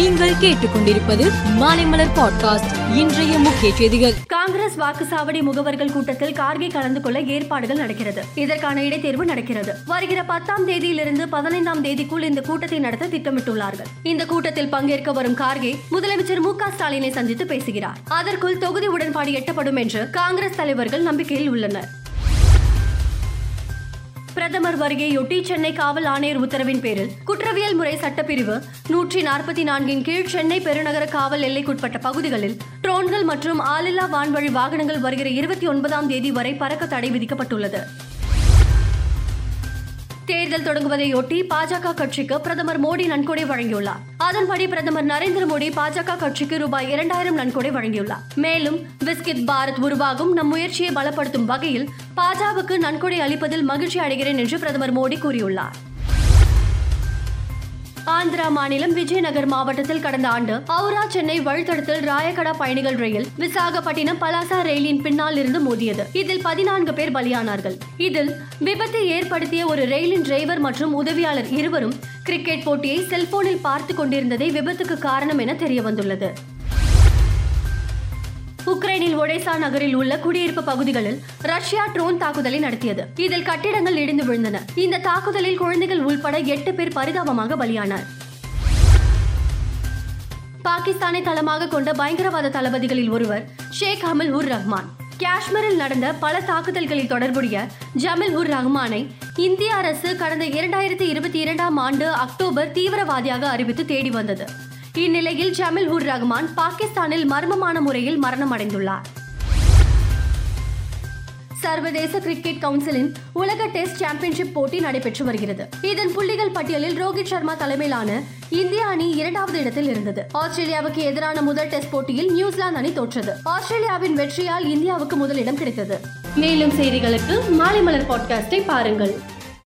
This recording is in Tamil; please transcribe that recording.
நீங்கள் கேட்டுக்கொண்டிருப்பது மாலைமலர் பாட்காஸ்ட். இன்றைய முக்கிய செய்திகள். காங்கிரஸ் வாக்குச்சாவடி முகவர்கள் கூட்டத்தில் கார்கே கலந்து கொள்ள ஏற்பாடுகள் நடக்கிறது. இதற்கான இடைத்தேர்வு நடக்கிறது. வருகிற பத்தாம் தேதியிலிருந்து பதினைந்தாம் தேதிக்குள் இந்த கூட்டத்தை நடத்த திட்டமிட்டுள்ளார்கள். இந்த கூட்டத்தில் பங்கேற்க வரும் கார்கே முதலமைச்சர் மு ஸ்டாலினை சந்தித்து பேசுகிறார். அதற்குள் தொகுதி உடன்பாடு எட்டப்படும் என்று காங்கிரஸ் தலைவர்கள் நம்பிக்கையில் உள்ளனர். பிரதமர் வருகையொட்டி சென்னை காவல் ஆணையர் உத்தரவின் பேரில் குற்றவியல் முறை சட்டப்பிரிவு நூற்றி நாற்பத்தி நான்கின் கீழ் சென்னை பெருநகர காவல் எல்லைக்குட்பட்ட பகுதிகளில் ட்ரோன்கள் மற்றும் ஆளில்லா வான்வழி வாகனங்கள் வருகிற இருபத்தி ஒன்பதாம் தேதி வரை பறக்க தடை விதிக்கப்பட்டுள்ளது. தேர்தல் தொடங்குவதையொட்டி பாஜக கட்சிக்கு பிரதமர் மோடி நன்கொடை வழங்கியுள்ளார். அதன்படி பிரதமர் நரேந்திர மோடி பாஜக கட்சிக்கு ரூபாய் இரண்டாயிரம் நன்கொடை வழங்கியுள்ளார். மேலும் விஸ்கித் பாரத் உருவாகும் நம் முயற்சியை பலப்படுத்தும் வகையில் பாஜகவுக்கு நன்கொடை அளிப்பதில் மகிழ்ச்சி அடைகிறேன் என்று பிரதமர் மோடி கூறியுள்ளார். ஆந்திரா மாநிலம் விஜயநகர் மாவட்டத்தில் கடந்த ஆண்டு அவுரா சென்னை வழித்தடத்தில் ராயகடா பயணிகள் ரயில் விசாகப்பட்டினம் பலாசா ரயிலின் பின்னால் இருந்து மோதியது. இதில் பதினான்கு பேர் பலியானார்கள். இதில் விபத்தை ஏற்படுத்திய ஒரு ரயிலின் டிரைவர் மற்றும் உதவியாளர் இருவரும் கிரிக்கெட் போட்டியை செல்போனில் பார்த்து கொண்டிருந்ததே விபத்துக்கு காரணம் என தெரிய வந்துள்ளது உக்ரைனில் ஒடேசா நகரில் உள்ள குடியிருப்பு பகுதிகளில் ரஷ்யா ட்ரோன் தாக்குதலை நடத்தியது. இதில் கட்டிடங்கள் இடிந்து விழுந்தன. இந்த தாக்குதலில் குழந்தைகள் உள்பட எட்டு பேர் பரிதாபமாக பலியானார். பாகிஸ்தானை தளமாக கொண்ட பயங்கரவாத தளபதிகளில் ஒருவர் ஷேக் அமல் உர் ரஹ்மான். காஷ்மீரில் நடந்த பல தாக்குதல்களில் தொடர்புடைய ஜமில் உர் ரஹ்மானை இந்திய அரசு கடந்த இரண்டாயிரத்தி இருபத்தி இரண்டாம் ஆண்டு அக்டோபர் தீவிரவாதியாக அறிவித்து தேடி வந்தது. இந்நிலையில் ஜமில் உர் ரஹ்மான் பாகிஸ்தானில் மர்மமான முறையில் மரணம் அடைந்துள்ளார் சர்வதேச கிரிக்கெட் கவுன்சிலின் உலக டெஸ்ட் சாம்பியன்ஷிப் போட்டி நடைபெற்று வருகிறது. இதன் புள்ளிகள் பட்டியலில் ரோஹித் சர்மா தலைமையிலான இந்திய அணி இரண்டாவது இடத்தில் இருந்தது. ஆஸ்திரேலியாவுக்கு எதிரான முதல் டெஸ்ட் போட்டியில் நியூசிலாந்து அணி தோற்றது. ஆஸ்திரேலியாவின் வெற்றியால் இந்தியாவுக்கு முதலிடம் கிடைத்தது. மேலும் செய்திகளுக்கு மாலை மலர் பாட்காஸ்டை பாருங்கள்.